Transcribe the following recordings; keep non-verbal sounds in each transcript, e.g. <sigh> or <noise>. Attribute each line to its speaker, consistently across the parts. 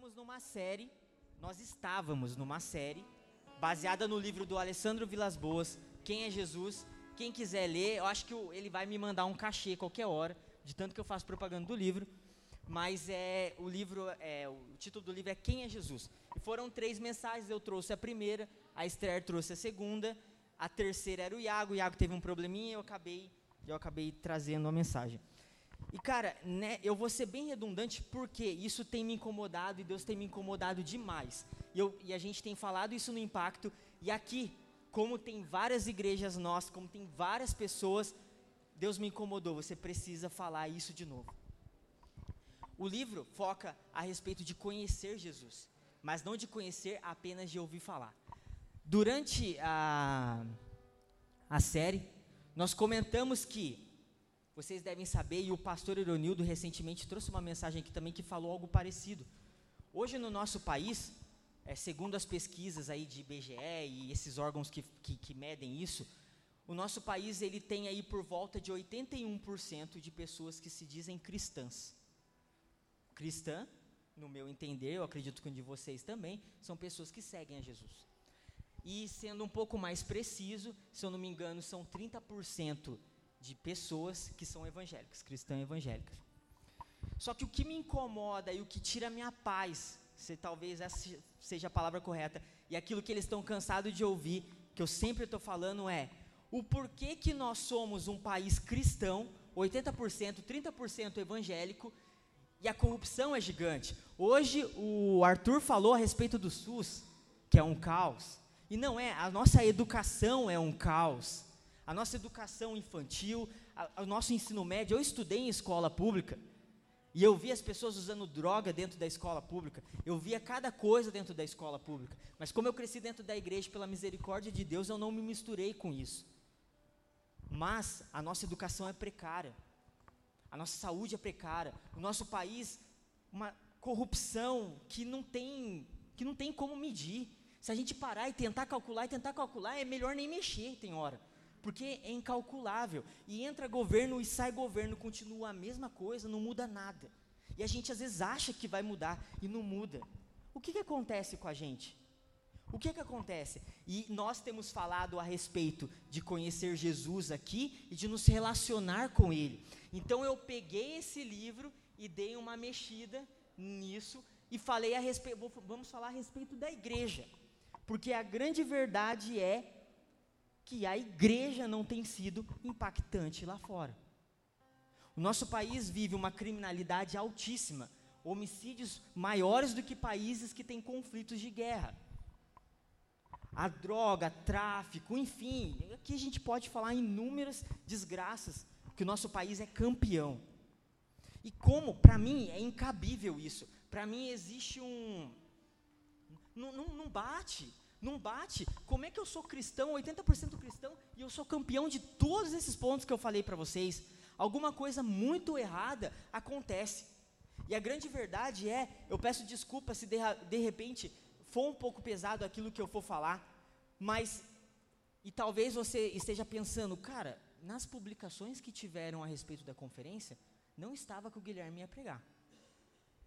Speaker 1: estamos numa série, nós estávamos numa série baseada no livro do Alessandro Vilas Boas, Quem é Jesus? Quem quiser ler, eu acho que ele vai me mandar um cachê qualquer hora, de tanto que eu faço propaganda do livro. Mas é o livro, é, o título do livro é Quem é Jesus? E foram três mensagens, eu trouxe a primeira, a Esther trouxe a segunda, a terceira era o Iago, o Iago teve um probleminha e eu acabei, eu acabei trazendo a mensagem. E cara, né, eu vou ser bem redundante porque isso tem me incomodado e Deus tem me incomodado demais. E, eu, e a gente tem falado isso no impacto. E aqui, como tem várias igrejas nossas, como tem várias pessoas, Deus me incomodou. Você precisa falar isso de novo. O livro foca a respeito de conhecer Jesus, mas não de conhecer apenas de ouvir falar. Durante a, a série, nós comentamos que vocês devem saber, e o pastor Ironildo recentemente trouxe uma mensagem aqui também que falou algo parecido. Hoje no nosso país, é, segundo as pesquisas aí de IBGE e esses órgãos que, que, que medem isso, o nosso país ele tem aí por volta de 81% de pessoas que se dizem cristãs. Cristã, no meu entender, eu acredito que um de vocês também, são pessoas que seguem a Jesus. E sendo um pouco mais preciso, se eu não me engano, são 30% de pessoas que são evangélicas, cristãs evangélicas. Só que o que me incomoda e o que tira a minha paz, se talvez essa seja a palavra correta, e aquilo que eles estão cansados de ouvir, que eu sempre estou falando é o porquê que nós somos um país cristão, 80%, 30% evangélico, e a corrupção é gigante. Hoje o Arthur falou a respeito do SUS, que é um caos. E não é, a nossa educação é um caos a nossa educação infantil, a, o nosso ensino médio. Eu estudei em escola pública e eu vi as pessoas usando droga dentro da escola pública. Eu via cada coisa dentro da escola pública. Mas como eu cresci dentro da igreja, pela misericórdia de Deus, eu não me misturei com isso. Mas a nossa educação é precária. A nossa saúde é precária. O nosso país, uma corrupção que não tem, que não tem como medir. Se a gente parar e tentar calcular e tentar calcular, é melhor nem mexer, tem hora porque é incalculável. E entra governo e sai governo, continua a mesma coisa, não muda nada. E a gente às vezes acha que vai mudar e não muda. O que, que acontece com a gente? O que, que acontece? E nós temos falado a respeito de conhecer Jesus aqui e de nos relacionar com Ele. Então eu peguei esse livro e dei uma mexida nisso e falei a respeito, vamos falar a respeito da igreja. Porque a grande verdade é que a igreja não tem sido impactante lá fora. O nosso país vive uma criminalidade altíssima, homicídios maiores do que países que têm conflitos de guerra. A droga, tráfico, enfim, aqui a gente pode falar inúmeras desgraças, que o nosso país é campeão. E como, para mim, é incabível isso. Para mim existe um. Não, não, não bate. Não bate. Como é que eu sou cristão, 80% cristão, e eu sou campeão de todos esses pontos que eu falei para vocês? Alguma coisa muito errada acontece. E a grande verdade é, eu peço desculpa se de, de repente for um pouco pesado aquilo que eu for falar, mas e talvez você esteja pensando, cara, nas publicações que tiveram a respeito da conferência, não estava que o Guilherme ia pregar.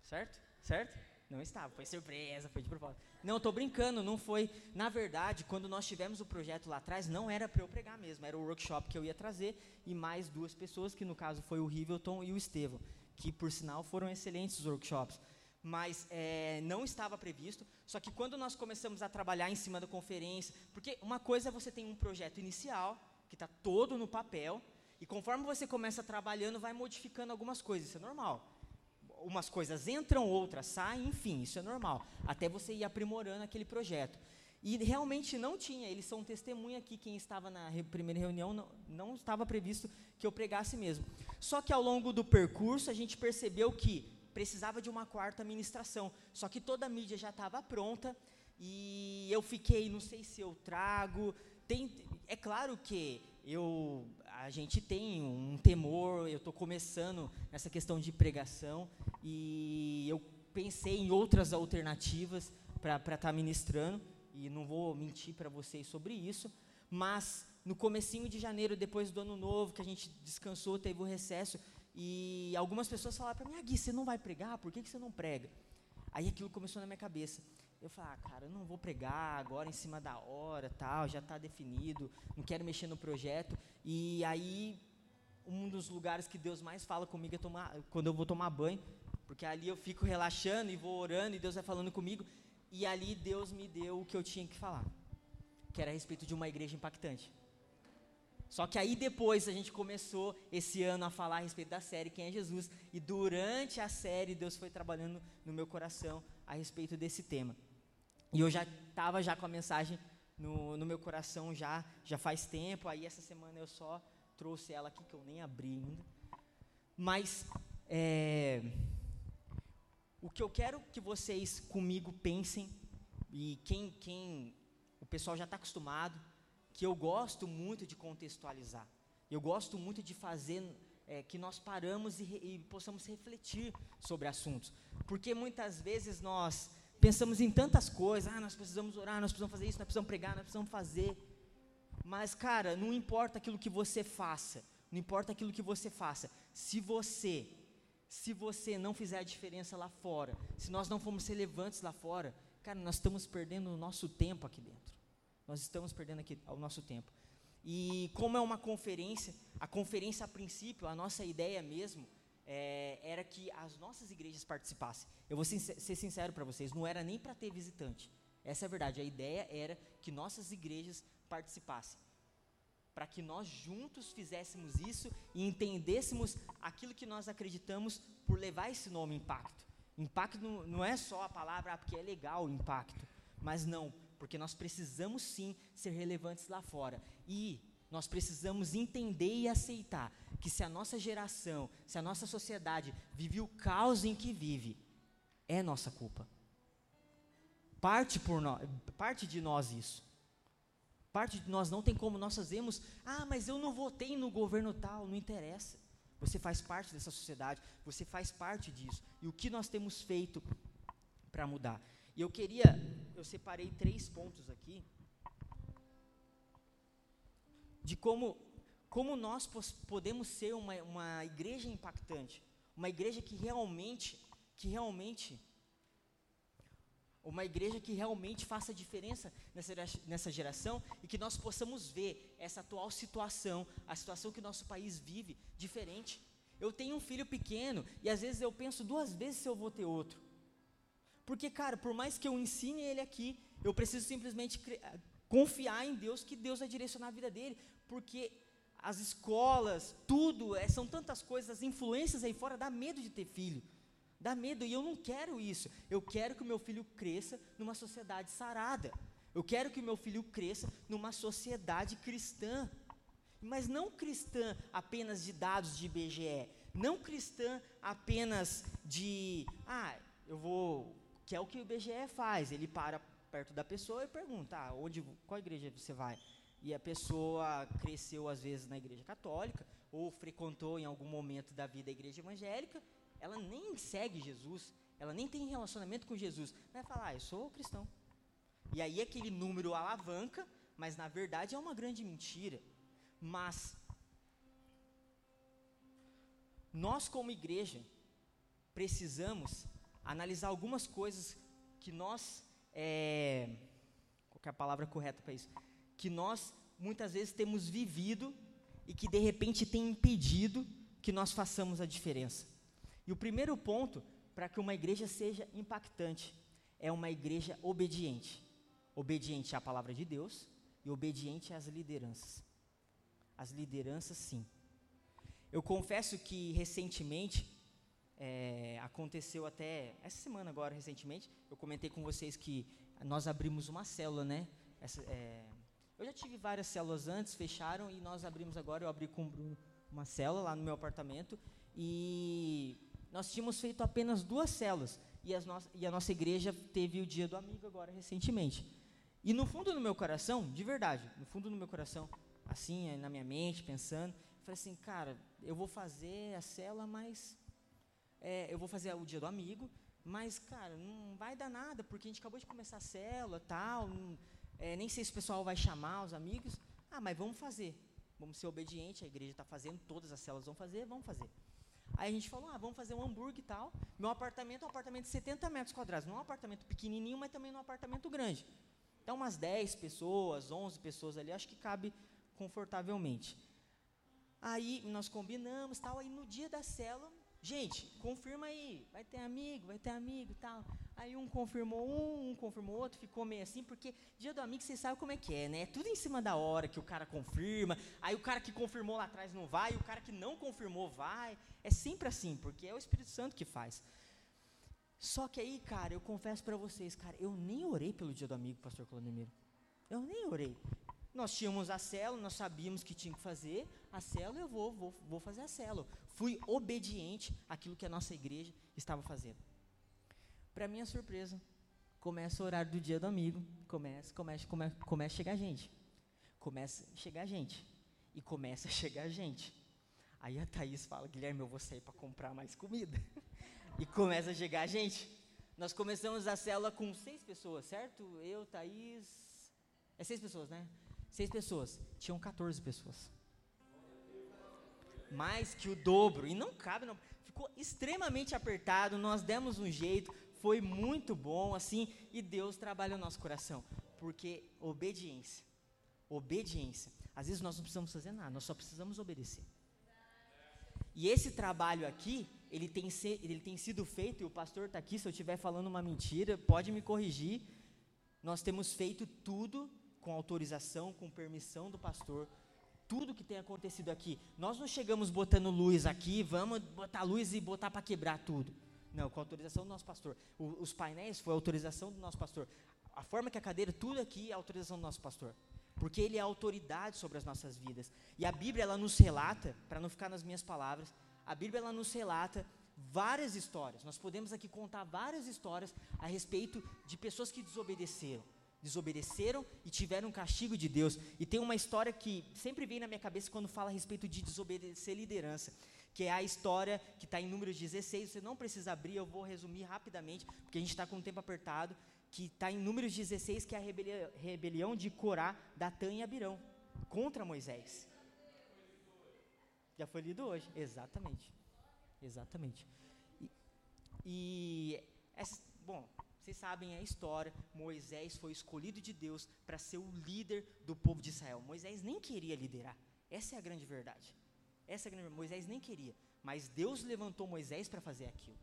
Speaker 1: Certo? Certo? Não estava, foi surpresa, foi de propósito. Não, estou brincando, não foi. Na verdade, quando nós tivemos o projeto lá atrás, não era para eu pregar mesmo, era o workshop que eu ia trazer e mais duas pessoas, que no caso foi o Rivelton e o Estevão, que por sinal foram excelentes os workshops. Mas é, não estava previsto, só que quando nós começamos a trabalhar em cima da conferência, porque uma coisa é você tem um projeto inicial, que está todo no papel, e conforme você começa trabalhando, vai modificando algumas coisas, isso é normal umas coisas entram, outras saem, enfim, isso é normal. Até você ir aprimorando aquele projeto. E realmente não tinha, eles são testemunha aqui, quem estava na re primeira reunião, não, não estava previsto que eu pregasse mesmo. Só que ao longo do percurso a gente percebeu que precisava de uma quarta ministração. Só que toda a mídia já estava pronta e eu fiquei, não sei se eu trago. Tem, é claro que eu, a gente tem um temor, eu estou começando nessa questão de pregação e eu pensei em outras alternativas para estar tá ministrando e não vou mentir para vocês sobre isso, mas no comecinho de janeiro, depois do ano novo, que a gente descansou, teve o recesso, e algumas pessoas falaram para mim, ah, Gui, você não vai pregar? Por que, que você não prega? Aí aquilo começou na minha cabeça. Eu falei, ah, cara, eu não vou pregar agora em cima da hora, tal, já está definido, não quero mexer no projeto. E aí, um dos lugares que Deus mais fala comigo é tomar, quando eu vou tomar banho, porque ali eu fico relaxando e vou orando e Deus vai falando comigo. E ali Deus me deu o que eu tinha que falar, que era a respeito de uma igreja impactante. Só que aí depois a gente começou esse ano a falar a respeito da série Quem é Jesus, e durante a série Deus foi trabalhando no meu coração a respeito desse tema. E eu já estava já com a mensagem no, no meu coração já, já faz tempo, aí essa semana eu só trouxe ela aqui, que eu nem abri ainda. Mas é, o que eu quero que vocês comigo pensem, e quem, quem o pessoal já está acostumado, que eu gosto muito de contextualizar. Eu gosto muito de fazer é, que nós paramos e, e, possamos refletir sobre assuntos. Porque muitas vezes nós pensamos em tantas coisas, ah, nós precisamos orar, nós precisamos fazer isso, nós precisamos pregar, nós precisamos fazer. Mas, cara, não importa aquilo que você faça, não importa aquilo que você faça, se você, se você não fizer a diferença lá fora, se nós não formos relevantes lá fora, cara, nós estamos perdendo o nosso tempo aqui dentro. Nós estamos perdendo aqui o nosso tempo. E como é uma conferência, a conferência a princípio, a nossa ideia mesmo é, era que as nossas igrejas participassem. Eu vou ser sincero para vocês, não era nem para ter visitante. Essa é a verdade. A ideia era que nossas igrejas participassem. Para que nós juntos fizéssemos isso e entendêssemos aquilo que nós acreditamos por levar esse nome impacto. Impacto não, é só a palavra, ah, porque é legal o impacto. Mas não, porque nós precisamos sim ser relevantes lá fora. E nós precisamos entender e aceitar que se a nossa geração, se a nossa sociedade vive o caos em que vive, é nossa culpa. Parte, por nós, parte de nós isso. Parte de nós não tem como nós fazemos, ah, mas eu não votei no governo tal, não interessa. Você faz parte dessa sociedade, você faz parte disso. E o que nós temos feito para mudar? E eu queria, eu separei três pontos aqui, de como, como nós podemos ser uma, uma igreja impactante, uma igreja que realmente, que realmente, uma igreja que realmente faça diferença nessa, nessa geração e que nós possamos ver essa atual situação, a situação que o nosso país vive, diferente. Eu tenho um filho pequeno e às vezes eu penso duas vezes se eu vou ter outro. Porque, cara, por mais que eu ensine ele aqui, eu preciso simplesmente ah, confiar em Deus que Deus vai direcionar a vida dele, porque as escolas, tudo, é, são tantas coisas, as influências aí fora, dá medo de ter filho. Dá medo, e eu não quero isso. Eu quero que o meu filho cresça numa sociedade sarada. Eu quero que o meu filho cresça numa sociedade cristã. Mas não cristã apenas de dados de IBGE. Não cristã apenas de, ah, eu vou que é o que o IBGE faz. Ele para perto da pessoa e pergunta: ah, onde, qual igreja você vai? E a pessoa cresceu às vezes na igreja católica ou frequentou em algum momento da vida a igreja evangélica. Ela nem segue Jesus, ela nem tem relacionamento com Jesus. Vai falar: ah, eu sou cristão. E aí aquele número alavanca, mas na verdade é uma grande mentira. Mas nós como igreja precisamos analisar algumas coisas que nós, é, qual é a palavra correta para isso? Que nós muitas vezes temos vivido e que de repente tem impedido que nós façamos a diferença. E o primeiro ponto para que uma igreja seja impactante é uma igreja obediente. Obediente à palavra de Deus e obediente às lideranças. As lideranças, sim. Eu confesso que recentemente é, aconteceu até essa semana agora, recentemente, eu comentei com vocês que nós abrimos uma célula, né? Essa, é, eu já tive várias células antes, fecharam e nós abrimos agora, eu abri com uma célula lá no meu apartamento e nós tínhamos feito apenas duas células e, no e a nossa igreja teve o dia do amigo agora recentemente. E no fundo do meu coração, de verdade, no fundo do meu coração, assim, na minha mente, pensando, falei assim, cara, eu vou fazer a célula, mas é, eu vou fazer o dia do amigo, mas, cara, não vai dar nada, porque a gente acabou de começar a célula, tal, não, é, nem sei se o pessoal vai chamar os amigos. Ah, mas vamos fazer. Vamos ser obedientes, a igreja está fazendo, todas as células vão fazer, vamos fazer. Aí a gente falou, ah, vamos fazer um hambúrguer e tal. Meu apartamento é um apartamento de 70 metros quadrados. Não é um apartamento pequenininho, mas também não é um apartamento grande. Então, umas 10 pessoas, 11 pessoas ali, acho que cabe confortavelmente. Aí nós combinamos, tal. Aí no dia da célula, gente, confirma aí, vai ter amigo, vai ter amigo, tal. Aí um confirmou um, um confirmou outro, ficou meio assim, porque dia do amigo vocês sabem como é que é, né? É tudo em cima da hora que o cara confirma. Aí o cara que confirmou lá atrás não vai, e o cara que não confirmou vai. É sempre assim, porque é o Espírito Santo que faz. Só que aí, cara, eu confesso para vocês, cara, eu nem orei pelo dia do amigo, pastor Clodomiro. Eu nem orei. Nós tínhamos a célula, nós sabíamos que tinha que fazer a célula, eu vou, vou, vou fazer a célula. Fui obediente àquilo que a nossa igreja estava fazendo. Para minha surpresa, começa o horário do dia do amigo, começa, começa, começa, começa a chegar gente. Começa a chegar gente. E começa a chegar gente. Aí a Thaís fala, Guilherme, eu vou sair para comprar mais comida. <laughs> e começa a chegar gente. Nós começamos a célula com seis pessoas, certo? Eu, Thaís. É seis pessoas, né? Seis pessoas. Tinham 14 pessoas. Mais que o dobro. E não cabe, não. Ficou extremamente apertado. Nós demos um jeito. Foi muito bom, assim. E Deus trabalha no nosso coração. Porque obediência. Obediência. Às vezes nós não precisamos fazer nada, nós só precisamos obedecer. E esse trabalho aqui, ele tem, ser, ele tem sido feito, e o pastor está aqui, se eu estiver falando uma mentira, pode me corrigir. Nós temos feito tudo com autorização, com permissão do pastor, tudo que tem acontecido aqui. Nós não chegamos botando luz aqui, vamos botar luz e botar para quebrar tudo. Não, com autorização do nosso pastor. O, os painéis foi autorização do nosso pastor. A forma que a cadeira, tudo aqui é autorização do nosso pastor porque ele é autoridade sobre as nossas vidas. E a Bíblia ela nos relata, para não ficar nas minhas palavras, a Bíblia ela nos relata várias histórias. Nós podemos aqui contar várias histórias a respeito de pessoas que desobedeceram, desobedeceram e tiveram um castigo de Deus. E tem uma história que sempre vem na minha cabeça quando fala a respeito de desobedecer liderança, que é a história que está em Números 16. Você não precisa abrir, eu vou resumir rapidamente, porque a gente está com o tempo apertado que está em Números 16, que é a rebelião, de Corá, Datã e Abirão, contra Moisés. Já foi lido hoje, exatamente. Exatamente. E, e essa, bom, vocês sabem a história, Moisés foi escolhido de Deus para ser o líder do povo de Israel. Moisés nem queria liderar. Essa é a grande verdade. Essa é a grande verdade. Moisés nem queria, mas Deus levantou Moisés para fazer aquilo.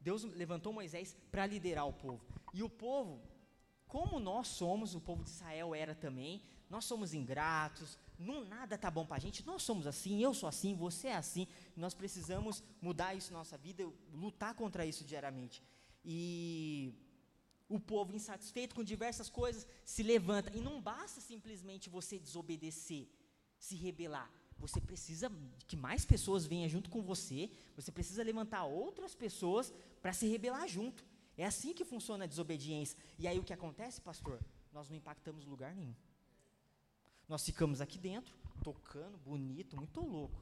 Speaker 1: Deus levantou Moisés para liderar o povo. E o povo, como nós somos, o povo de Israel era também, nós somos ingratos, não, nada tá bom para a gente, nós somos assim, eu sou assim, você é assim, nós precisamos mudar isso na nossa vida, lutar contra isso diariamente. E o povo insatisfeito com diversas coisas se levanta, e não basta simplesmente você desobedecer, se rebelar, você precisa que mais pessoas venham junto com você, você precisa levantar outras pessoas para se rebelar junto. É assim que funciona a desobediência. E aí o que acontece, pastor? Nós não impactamos lugar nenhum. Nós ficamos aqui dentro, tocando, bonito, muito louco.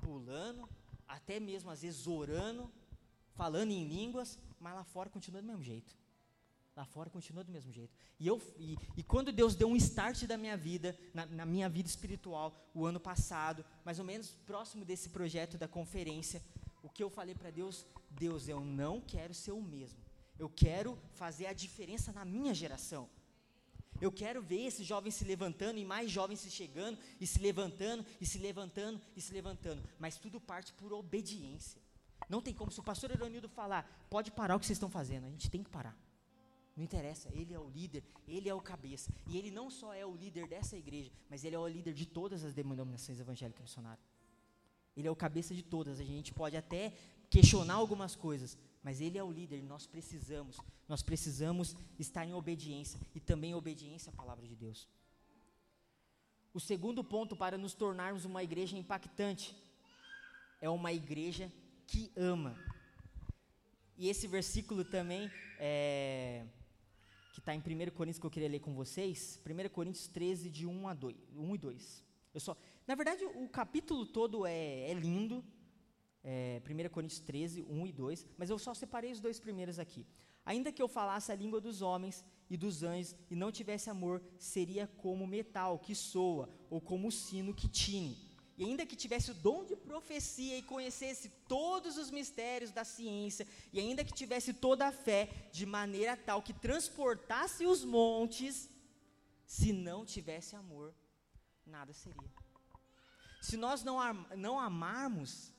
Speaker 1: Pulando, até mesmo às vezes orando, falando em línguas, mas lá fora continua do mesmo jeito. Lá fora continua do mesmo jeito. E, eu, e, e quando Deus deu um start da minha vida, na, na, minha vida espiritual, o ano passado, mais ou menos próximo desse projeto da conferência, o que eu falei para Deus, Deus, eu não quero ser o mesmo. Eu quero fazer a diferença na minha geração. Eu quero ver esses jovens se levantando e mais jovens se chegando e se levantando e se levantando e se levantando. Mas tudo parte por obediência. Não tem como, se o pastor Eronildo falar, pode parar o que vocês estão fazendo, a gente tem que parar. Não interessa, ele é o líder, ele é o cabeça. E ele não só é o líder dessa igreja, mas ele é o líder de todas as denominações evangélicas missionárias. Ele é o cabeça de todas. A gente pode até questionar algumas coisas, mas ele é o líder. Nós precisamos, nós precisamos estar em obediência e também obediência à palavra de Deus. O segundo ponto para nos tornarmos uma igreja impactante é uma igreja que ama. E esse versículo também é, que está em 1 Coríntios, que eu queria ler com vocês, 1 Coríntios 13, de 1, a 2, 1 e 2. Eu só, na verdade, o capítulo todo é, é lindo, é, 1 Coríntios 13, 1 e 2, mas eu só separei os dois primeiros aqui. Ainda que eu falasse a língua dos homens e dos anjos e não tivesse amor, seria como metal que soa, ou como o sino que tine. E ainda que tivesse o dom de profecia e conhecesse todos os mistérios da ciência, e ainda que tivesse toda a fé, de maneira tal que transportasse os montes, se não tivesse amor, nada seria. Se nós não, não amarmos,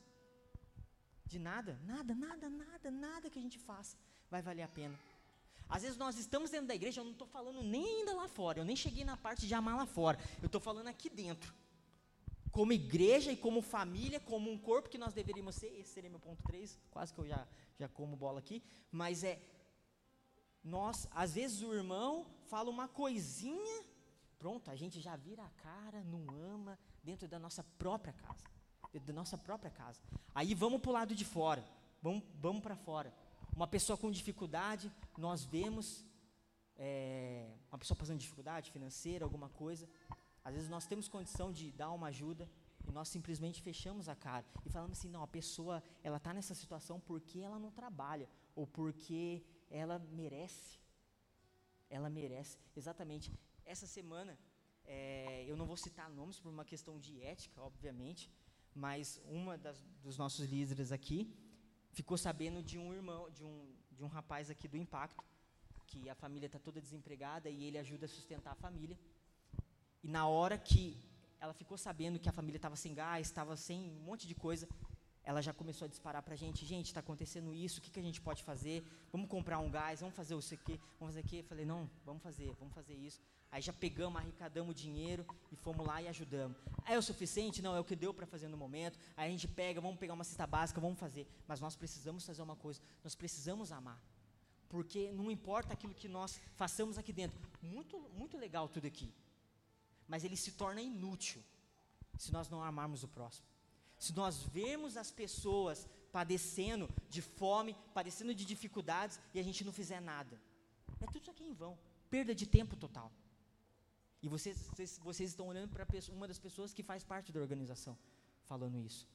Speaker 1: de nada, nada, nada, nada, nada que a gente faça vai valer a pena. Às vezes nós estamos dentro da igreja, eu não estou falando nem ainda lá fora, eu nem cheguei na parte de amar lá fora, eu estou falando aqui dentro como igreja e como família, como um corpo que nós deveríamos ser, esse seria meu ponto 3, quase que eu já, já como bola aqui, mas é, nós, às vezes o irmão fala uma coisinha, pronto, a gente já vira a cara, não ama, dentro da nossa própria casa, dentro da nossa própria casa. Aí vamos para o lado de fora, vamos, vamos para fora. Uma pessoa com dificuldade, nós vemos, é, uma pessoa passando dificuldade financeira, alguma coisa, às vezes nós temos condição de dar uma ajuda e nós simplesmente fechamos a cara e falamos assim, não, a pessoa ela está nessa situação porque ela não trabalha ou porque ela merece. Ela merece, exatamente. Essa semana, é, eu não vou citar nomes por uma questão de ética, obviamente, mas uma das, dos nossos líderes aqui ficou sabendo de um irmão, de um, de um rapaz aqui do Impacto, que a família está toda desempregada e ele ajuda a sustentar a família. E na hora que ela ficou sabendo que a família estava sem gás, estava sem um monte de coisa, ela já começou a disparar para a gente, gente, está acontecendo isso, o que, que a gente pode fazer? Vamos comprar um gás, vamos fazer o quê? Vamos fazer o quê? Eu falei, não, vamos fazer, vamos fazer isso. Aí já pegamos, arrecadamos o dinheiro e fomos lá e ajudamos. É o suficiente? Não, é o que deu para fazer no momento. Aí a gente pega, vamos pegar uma cesta básica, vamos fazer. Mas nós precisamos fazer uma coisa, nós precisamos amar. Porque não importa aquilo que nós façamos aqui dentro. Muito, muito legal tudo aqui mas ele se torna inútil se nós não amarmos o próximo. Se nós vemos as pessoas padecendo de fome, padecendo de dificuldades e a gente não fizer nada, é tudo isso aqui em vão, perda de tempo total. E vocês, vocês, vocês estão olhando para uma das pessoas que faz parte da organização falando isso.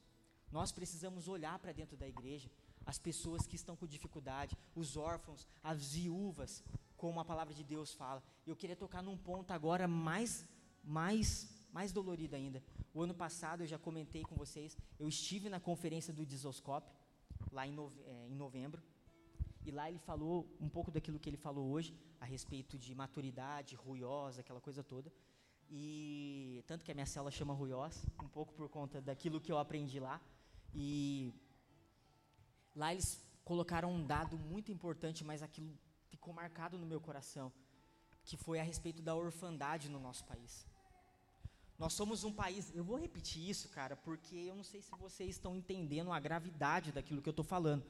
Speaker 1: Nós precisamos olhar para dentro da igreja as pessoas que estão com dificuldade, os órfãos, as viúvas, como a palavra de Deus fala. Eu queria tocar num ponto agora mais mais, mais dolorido ainda. O ano passado, eu já comentei com vocês, eu estive na conferência do Disoscope, lá em, nove, é, em novembro, e lá ele falou um pouco daquilo que ele falou hoje, a respeito de maturidade, ruiosa, aquela coisa toda. E tanto que a minha cela chama Ruiós, um pouco por conta daquilo que eu aprendi lá. E lá eles colocaram um dado muito importante, mas aquilo ficou marcado no meu coração, que foi a respeito da orfandade no nosso país. Nós somos um país, eu vou repetir isso, cara, porque eu não sei se vocês estão entendendo a gravidade daquilo que eu estou falando.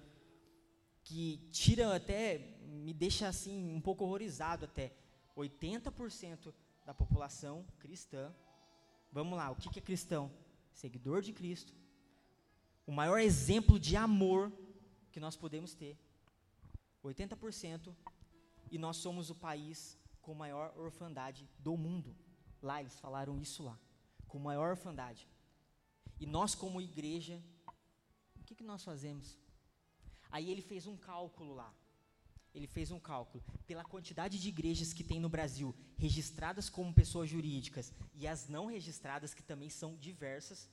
Speaker 1: Que tira até, me deixa assim, um pouco horrorizado até. 80% da população cristã, vamos lá, o que, que é cristão? Seguidor de Cristo. O maior exemplo de amor que nós podemos ter. 80%, e nós somos o país com maior orfandade do mundo. Lá eles falaram isso lá, com maior orfandade. E nós, como igreja, o que, que nós fazemos? Aí ele fez um cálculo lá. Ele fez um cálculo. Pela quantidade de igrejas que tem no Brasil, registradas como pessoas jurídicas, e as não registradas, que também são diversas,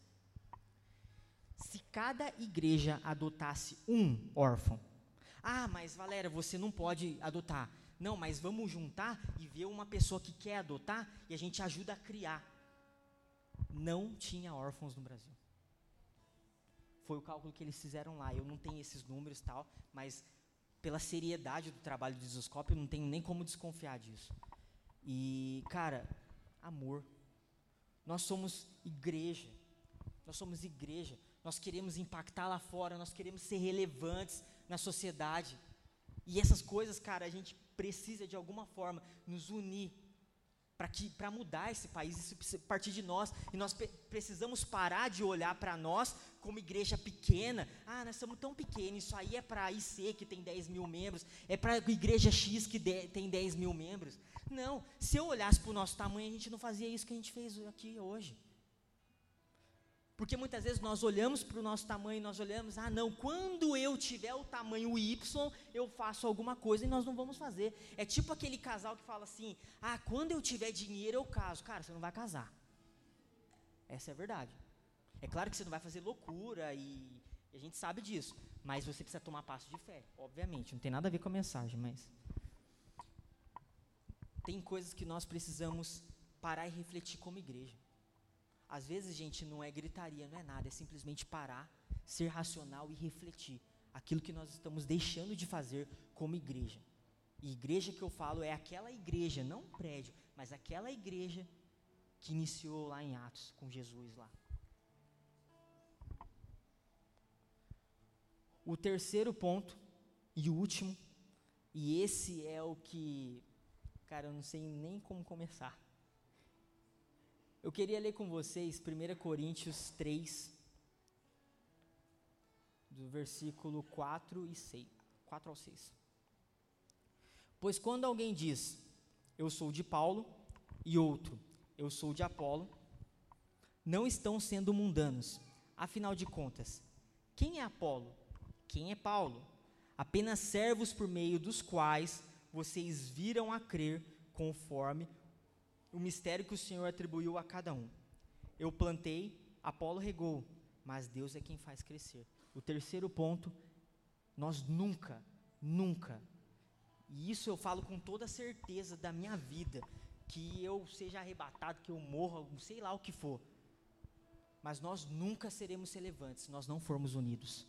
Speaker 1: se cada igreja adotasse um órfão, ah, mas Valéria, você não pode adotar. Não, mas vamos juntar e ver uma pessoa que quer adotar e a gente ajuda a criar. Não tinha órfãos no Brasil. Foi o cálculo que eles fizeram lá. Eu não tenho esses números tal, mas pela seriedade do trabalho do Isoscópio, eu não tenho nem como desconfiar disso. E, cara, amor. Nós somos igreja. Nós somos igreja. Nós queremos impactar lá fora, nós queremos ser relevantes na sociedade. E essas coisas, cara, a gente precisa de alguma forma nos unir para mudar esse país, isso precisa partir de nós, e nós precisamos parar de olhar para nós como igreja pequena. Ah, nós somos tão pequenos, isso aí é para a IC que tem 10 mil membros, é para a igreja X que de, tem 10 mil membros. Não, se eu olhasse para o nosso tamanho, a gente não fazia isso que a gente fez aqui hoje. Porque muitas vezes nós olhamos para o nosso tamanho, nós olhamos, ah, não, quando eu tiver o tamanho Y, eu faço alguma coisa e nós não vamos fazer. É tipo aquele casal que fala assim: ah, quando eu tiver dinheiro eu caso. Cara, você não vai casar. Essa é a verdade. É claro que você não vai fazer loucura e, e a gente sabe disso, mas você precisa tomar passo de fé, obviamente. Não tem nada a ver com a mensagem, mas tem coisas que nós precisamos parar e refletir como igreja. Às vezes, gente, não é gritaria, não é nada, é simplesmente parar, ser racional e refletir aquilo que nós estamos deixando de fazer como igreja. E igreja que eu falo é aquela igreja, não um prédio, mas aquela igreja que iniciou lá em Atos com Jesus lá. O terceiro ponto e o último, e esse é o que, cara, eu não sei nem como começar. Eu queria ler com vocês 1 Coríntios 3, do versículo 4 e 6, 4 ao 6. Pois quando alguém diz, eu sou de Paulo, e outro, eu sou de Apolo, não estão sendo mundanos. Afinal de contas, quem é Apolo? Quem é Paulo? Apenas servos por meio dos quais vocês viram a crer conforme o mistério que o Senhor atribuiu a cada um. Eu plantei, Apolo regou, mas Deus é quem faz crescer. O terceiro ponto, nós nunca, nunca, e isso eu falo com toda certeza da minha vida, que eu seja arrebatado, que eu morra, sei lá o que for. Mas nós nunca seremos relevantes se nós não formos unidos.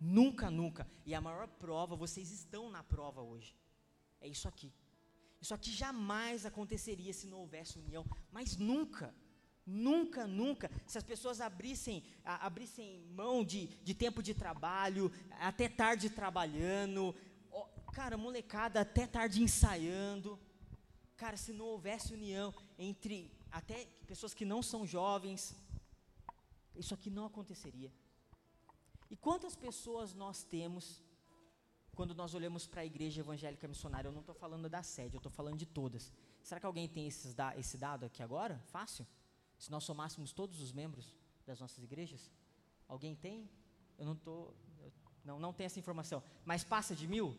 Speaker 1: Nunca, nunca. E a maior prova, vocês estão na prova hoje. É isso aqui. Isso aqui jamais aconteceria se não houvesse união, mas nunca, nunca, nunca, se as pessoas abrissem, a, abrissem mão de, de tempo de trabalho, até tarde trabalhando, ó, cara, molecada até tarde ensaiando, cara, se não houvesse união entre até pessoas que não são jovens, isso aqui não aconteceria. E quantas pessoas nós temos quando nós olhamos para a igreja evangélica missionária, eu não estou falando da sede, eu estou falando de todas. Será que alguém tem esses esse dado aqui agora? Fácil? Se nós somássemos todos os membros das nossas igrejas? Alguém tem? Eu não estou. Não, não tem essa informação. Mas passa de mil?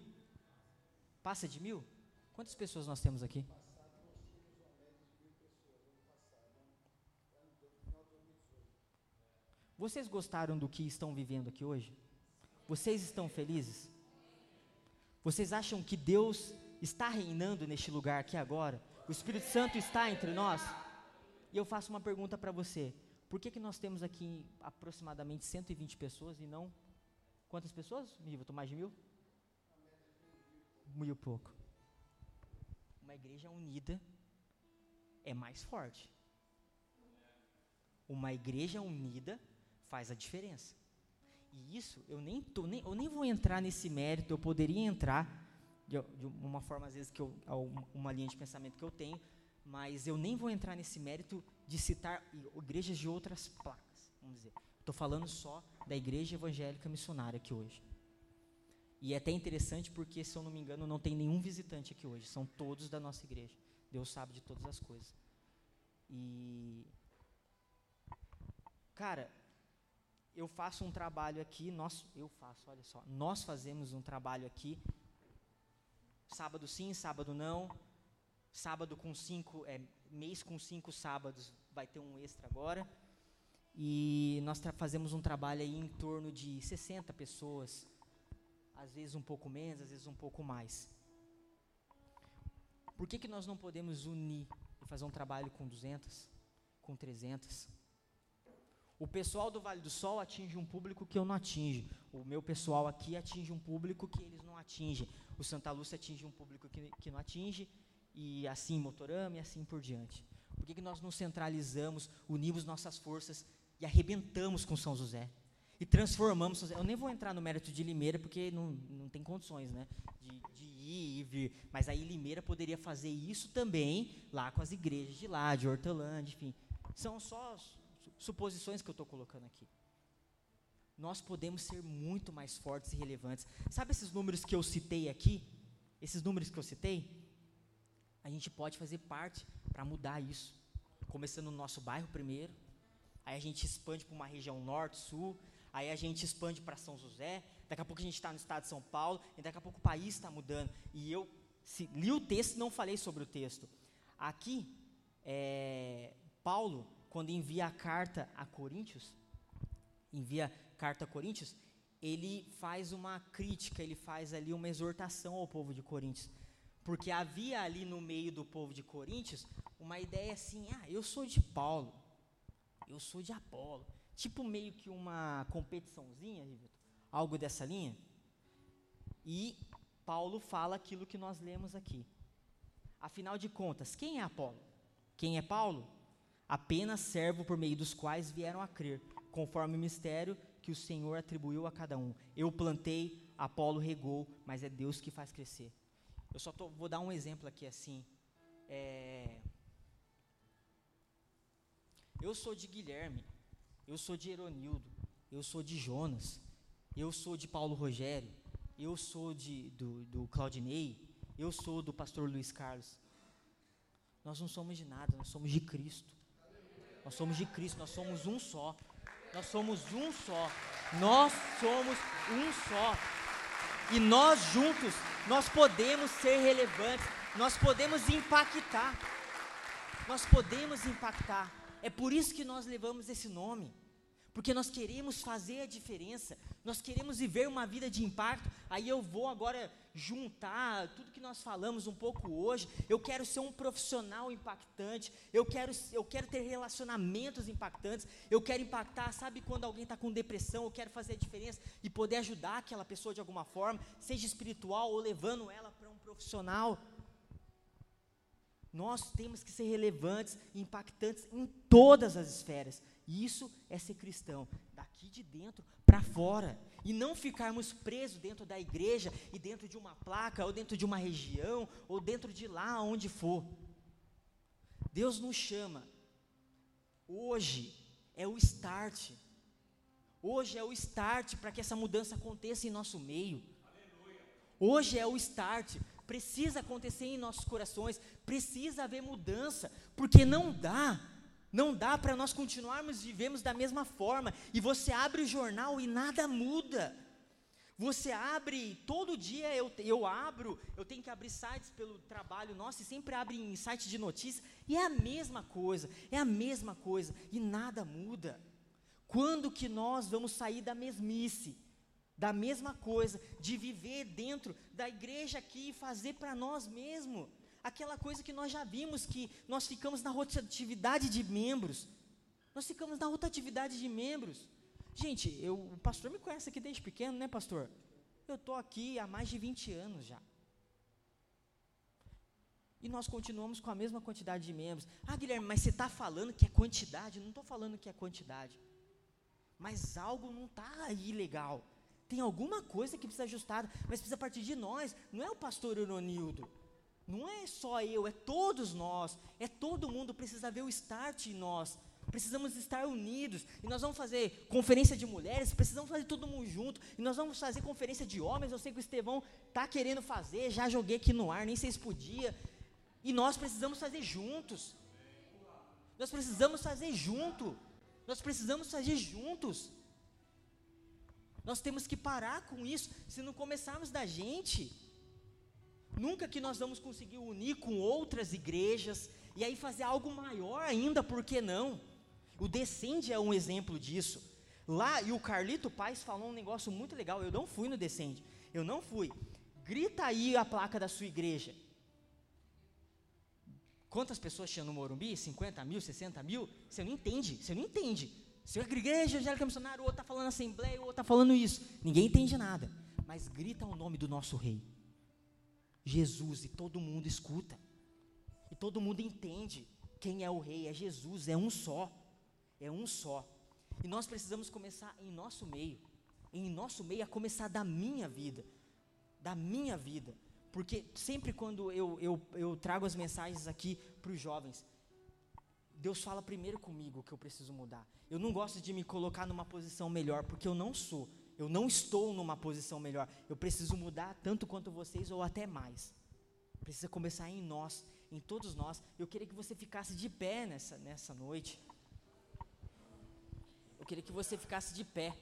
Speaker 1: Passa de mil? Quantas pessoas nós temos aqui? Vocês gostaram do que estão vivendo aqui hoje? Vocês estão felizes? Vocês acham que Deus está reinando neste lugar aqui agora? O Espírito Santo está entre nós? E eu faço uma pergunta para você. Por que, que nós temos aqui aproximadamente 120 pessoas e não. Quantas pessoas? Estou mais de mil? Mil pouco. Uma igreja unida é mais forte. Uma igreja unida faz a diferença. E isso, eu nem, tô, nem, eu nem vou entrar nesse mérito, eu poderia entrar, de, de uma forma, às vezes, que eu, uma linha de pensamento que eu tenho, mas eu nem vou entrar nesse mérito de citar igrejas de outras placas, vamos dizer. Estou falando só da igreja evangélica missionária aqui hoje. E é até interessante porque, se eu não me engano, não tem nenhum visitante aqui hoje, são todos da nossa igreja. Deus sabe de todas as coisas. E. Cara, eu faço um trabalho aqui, nós, eu faço, olha só, nós fazemos um trabalho aqui, sábado sim, sábado não, sábado com cinco, é, mês com cinco sábados, vai ter um extra agora, e nós fazemos um trabalho aí em torno de 60 pessoas, às vezes um pouco menos, às vezes um pouco mais. Por que, que nós não podemos unir e fazer um trabalho com 200, com 300? O pessoal do Vale do Sol atinge um público que eu não atinge. O meu pessoal aqui atinge um público que eles não atingem. O Santa Lúcia atinge um público que, que não atinge. E assim Motorama e assim por diante. Por que, que nós não centralizamos, unimos nossas forças e arrebentamos com São José? E transformamos São José. Eu nem vou entrar no mérito de Limeira, porque não, não tem condições né, de, de ir e vir. Mas aí Limeira poderia fazer isso também lá com as igrejas de lá, de Hortolândia, enfim. São só suposições que eu estou colocando aqui. Nós podemos ser muito mais fortes e relevantes. Sabe esses números que eu citei aqui? Esses números que eu citei? A gente pode fazer parte para mudar isso. Começando no nosso bairro primeiro, aí a gente expande para uma região norte, sul, aí a gente expande para São José, daqui a pouco a gente está no estado de São Paulo, e daqui a pouco o país está mudando. E eu se, li o texto e não falei sobre o texto. Aqui, é, Paulo quando envia a carta a Coríntios, envia carta a Coríntios, ele faz uma crítica, ele faz ali uma exortação ao povo de Coríntios. Porque havia ali no meio do povo de Coríntios uma ideia assim: ah, eu sou de Paulo, eu sou de Apolo. Tipo meio que uma competiçãozinha, algo dessa linha. E Paulo fala aquilo que nós lemos aqui. Afinal de contas, quem é Apolo? Quem é Paulo? Apenas servo por meio dos quais vieram a crer, conforme o mistério que o Senhor atribuiu a cada um. Eu plantei, Apolo regou, mas é Deus que faz crescer. Eu só tô, vou dar um exemplo aqui assim. É, eu sou de Guilherme, eu sou de Eronildo, eu sou de Jonas, eu sou de Paulo Rogério, eu sou de, do, do Claudinei, eu sou do pastor Luiz Carlos. Nós não somos de nada, nós somos de Cristo. Nós somos de Cristo, nós somos um só. Nós somos um só. Nós somos um só. E nós juntos, nós podemos ser relevantes, nós podemos impactar. Nós podemos impactar. É por isso que nós levamos esse nome. Porque nós queremos fazer a diferença, nós queremos viver uma vida de impacto. Aí eu vou agora juntar tudo que nós falamos um pouco hoje. Eu quero ser um profissional impactante, eu quero, eu quero ter relacionamentos impactantes, eu quero impactar. Sabe quando alguém está com depressão, eu quero fazer a diferença e poder ajudar aquela pessoa de alguma forma, seja espiritual ou levando ela para um profissional. Nós temos que ser relevantes e impactantes em todas as esferas. Isso é ser cristão, daqui de dentro para fora. E não ficarmos presos dentro da igreja e dentro de uma placa, ou dentro de uma região, ou dentro de lá onde for. Deus nos chama. Hoje é o start. Hoje é o start para que essa mudança aconteça em nosso meio. Hoje é o start precisa acontecer em nossos corações, precisa haver mudança, porque não dá, não dá para nós continuarmos vivemos da mesma forma. E você abre o jornal e nada muda. Você abre, todo dia eu, eu abro, eu tenho que abrir sites pelo trabalho nosso e sempre abre em site de notícias, e é a mesma coisa, é a mesma coisa, e nada muda. Quando que nós vamos sair da mesmice? Da mesma coisa, de viver dentro da igreja aqui e fazer para nós mesmos aquela coisa que nós já vimos, que nós ficamos na rotatividade de membros. Nós ficamos na rotatividade de membros. Gente, eu, o pastor me conhece aqui desde pequeno, né, pastor? Eu estou aqui há mais de 20 anos já. E nós continuamos com a mesma quantidade de membros. Ah, Guilherme, mas você está falando que é quantidade? Não estou falando que é quantidade. Mas algo não está aí legal. Tem alguma coisa que precisa ajustar, mas precisa partir de nós. Não é o pastor Euronildo. Não é só eu, é todos nós. É todo mundo precisa ver o start em nós. Precisamos estar unidos. E nós vamos fazer conferência de mulheres, precisamos fazer todo mundo junto. E nós vamos fazer conferência de homens. Eu sei que o Estevão está querendo fazer, já joguei aqui no ar, nem sei se podia. E nós precisamos fazer juntos. Nós precisamos fazer junto. Nós precisamos fazer juntos. Nós temos que parar com isso. Se não começarmos da gente, nunca que nós vamos conseguir unir com outras igrejas e aí fazer algo maior ainda, por que não? O Descende é um exemplo disso. Lá, e o Carlito Paz falou um negócio muito legal. Eu não fui no Descende. Eu não fui. Grita aí a placa da sua igreja. Quantas pessoas tinha no Morumbi? 50 mil, 60 mil? Você não entende, você não entende. Se a igreja evangélica missionária, o outro está falando assembleia, o outro está falando isso. Ninguém entende nada. Mas grita o nome do nosso rei. Jesus, e todo mundo escuta. E todo mundo entende quem é o rei. É Jesus, é um só. É um só. E nós precisamos começar em nosso meio. Em nosso meio, a começar da minha vida. Da minha vida. Porque sempre quando eu, eu, eu trago as mensagens aqui para os jovens, Deus fala primeiro comigo que eu preciso mudar. Eu não gosto de me colocar numa posição melhor, porque eu não sou. Eu não estou numa posição melhor. Eu preciso mudar tanto quanto vocês ou até mais. Precisa começar em nós, em todos nós. Eu queria que você ficasse de pé nessa, nessa noite. Eu queria que você ficasse de pé.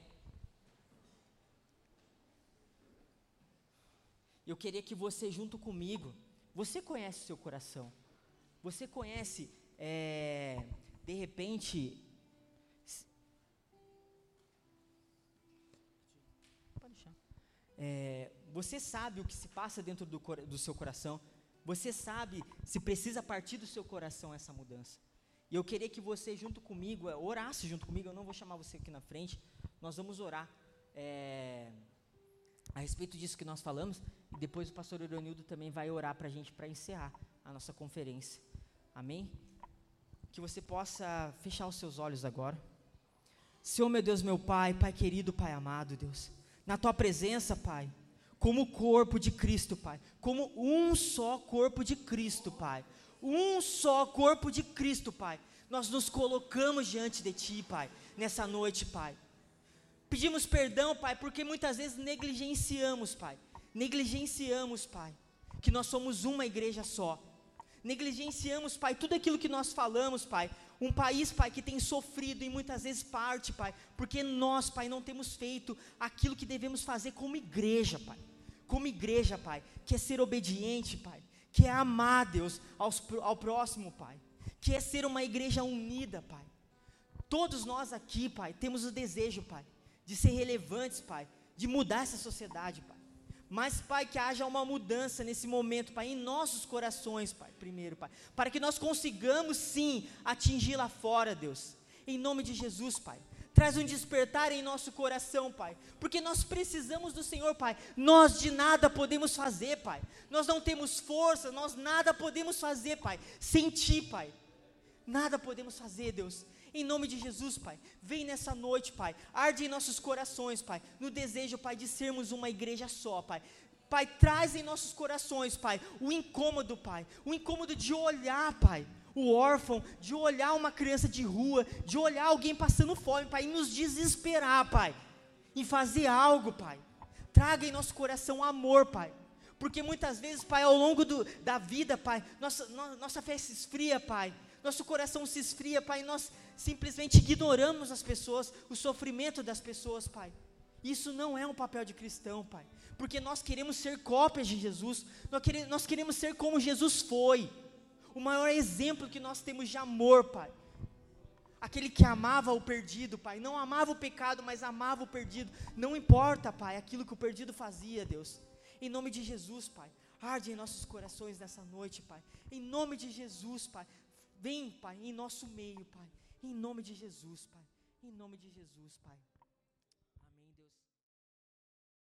Speaker 1: Eu queria que você, junto comigo, você conhece o seu coração. Você conhece é, de repente, é, você sabe o que se passa dentro do, do seu coração, você sabe se precisa partir do seu coração essa mudança. E eu queria que você, junto comigo, é, orasse junto comigo. Eu não vou chamar você aqui na frente. Nós vamos orar é, a respeito disso que nós falamos. E depois o pastor Euronildo também vai orar para a gente para encerrar a nossa conferência. Amém? Que você possa fechar os seus olhos agora. Senhor, meu Deus, meu Pai, Pai querido, Pai amado, Deus. Na tua presença, Pai como corpo de Cristo, Pai, como um só corpo de Cristo, Pai, um só corpo de Cristo, Pai. Nós nos colocamos diante de Ti, Pai, nessa noite, Pai. Pedimos perdão, Pai, porque muitas vezes negligenciamos, Pai. Negligenciamos, Pai, que nós somos uma igreja só. Negligenciamos, Pai, tudo aquilo que nós falamos, Pai. Um país, Pai, que tem sofrido e muitas vezes parte, Pai, porque nós, Pai, não temos feito aquilo que devemos fazer como igreja, Pai. Como igreja, Pai, que é ser obediente, Pai que é amar Deus aos, ao próximo, Pai, que é ser uma igreja unida, Pai. Todos nós aqui, Pai, temos o desejo, Pai, de ser relevantes, Pai, de mudar essa sociedade, Pai. Mas, Pai, que haja uma mudança nesse momento, Pai, em nossos corações, Pai, primeiro, Pai, para que nós consigamos sim atingir lá fora, Deus. Em nome de Jesus, Pai. Traz um despertar em nosso coração, Pai. Porque nós precisamos do Senhor, Pai. Nós de nada podemos fazer, Pai. Nós não temos força, nós nada podemos fazer, Pai. Sem Ti, Pai. Nada podemos fazer, Deus. Em nome de Jesus, Pai. Vem nessa noite, Pai. Arde em nossos corações, Pai. No desejo, Pai, de sermos uma igreja só, Pai. Pai, traz em nossos corações, Pai, o incômodo, Pai. O incômodo de olhar, Pai o órfão, de olhar uma criança de rua, de olhar alguém passando fome, Pai, e nos desesperar, Pai, em fazer algo, Pai. Traga em nosso coração amor, Pai. Porque muitas vezes, Pai, ao longo do, da vida, Pai, nossa, no, nossa fé se esfria, Pai. Nosso coração se esfria, Pai, nós simplesmente ignoramos as pessoas, o sofrimento das pessoas, Pai. Isso não é um papel de cristão, Pai. Porque nós queremos ser cópias de Jesus, nós queremos, nós queremos ser como Jesus foi o maior exemplo que nós temos de amor, Pai. Aquele que amava o perdido, Pai. Não amava o pecado, mas amava o perdido. Não importa, Pai, aquilo que o perdido fazia, Deus. Em nome de Jesus, Pai. Arde em nossos corações nessa noite, Pai. Em nome de Jesus, Pai. Vem, Pai, em nosso meio, Pai. Em nome de Jesus, Pai. Em nome de Jesus, Pai.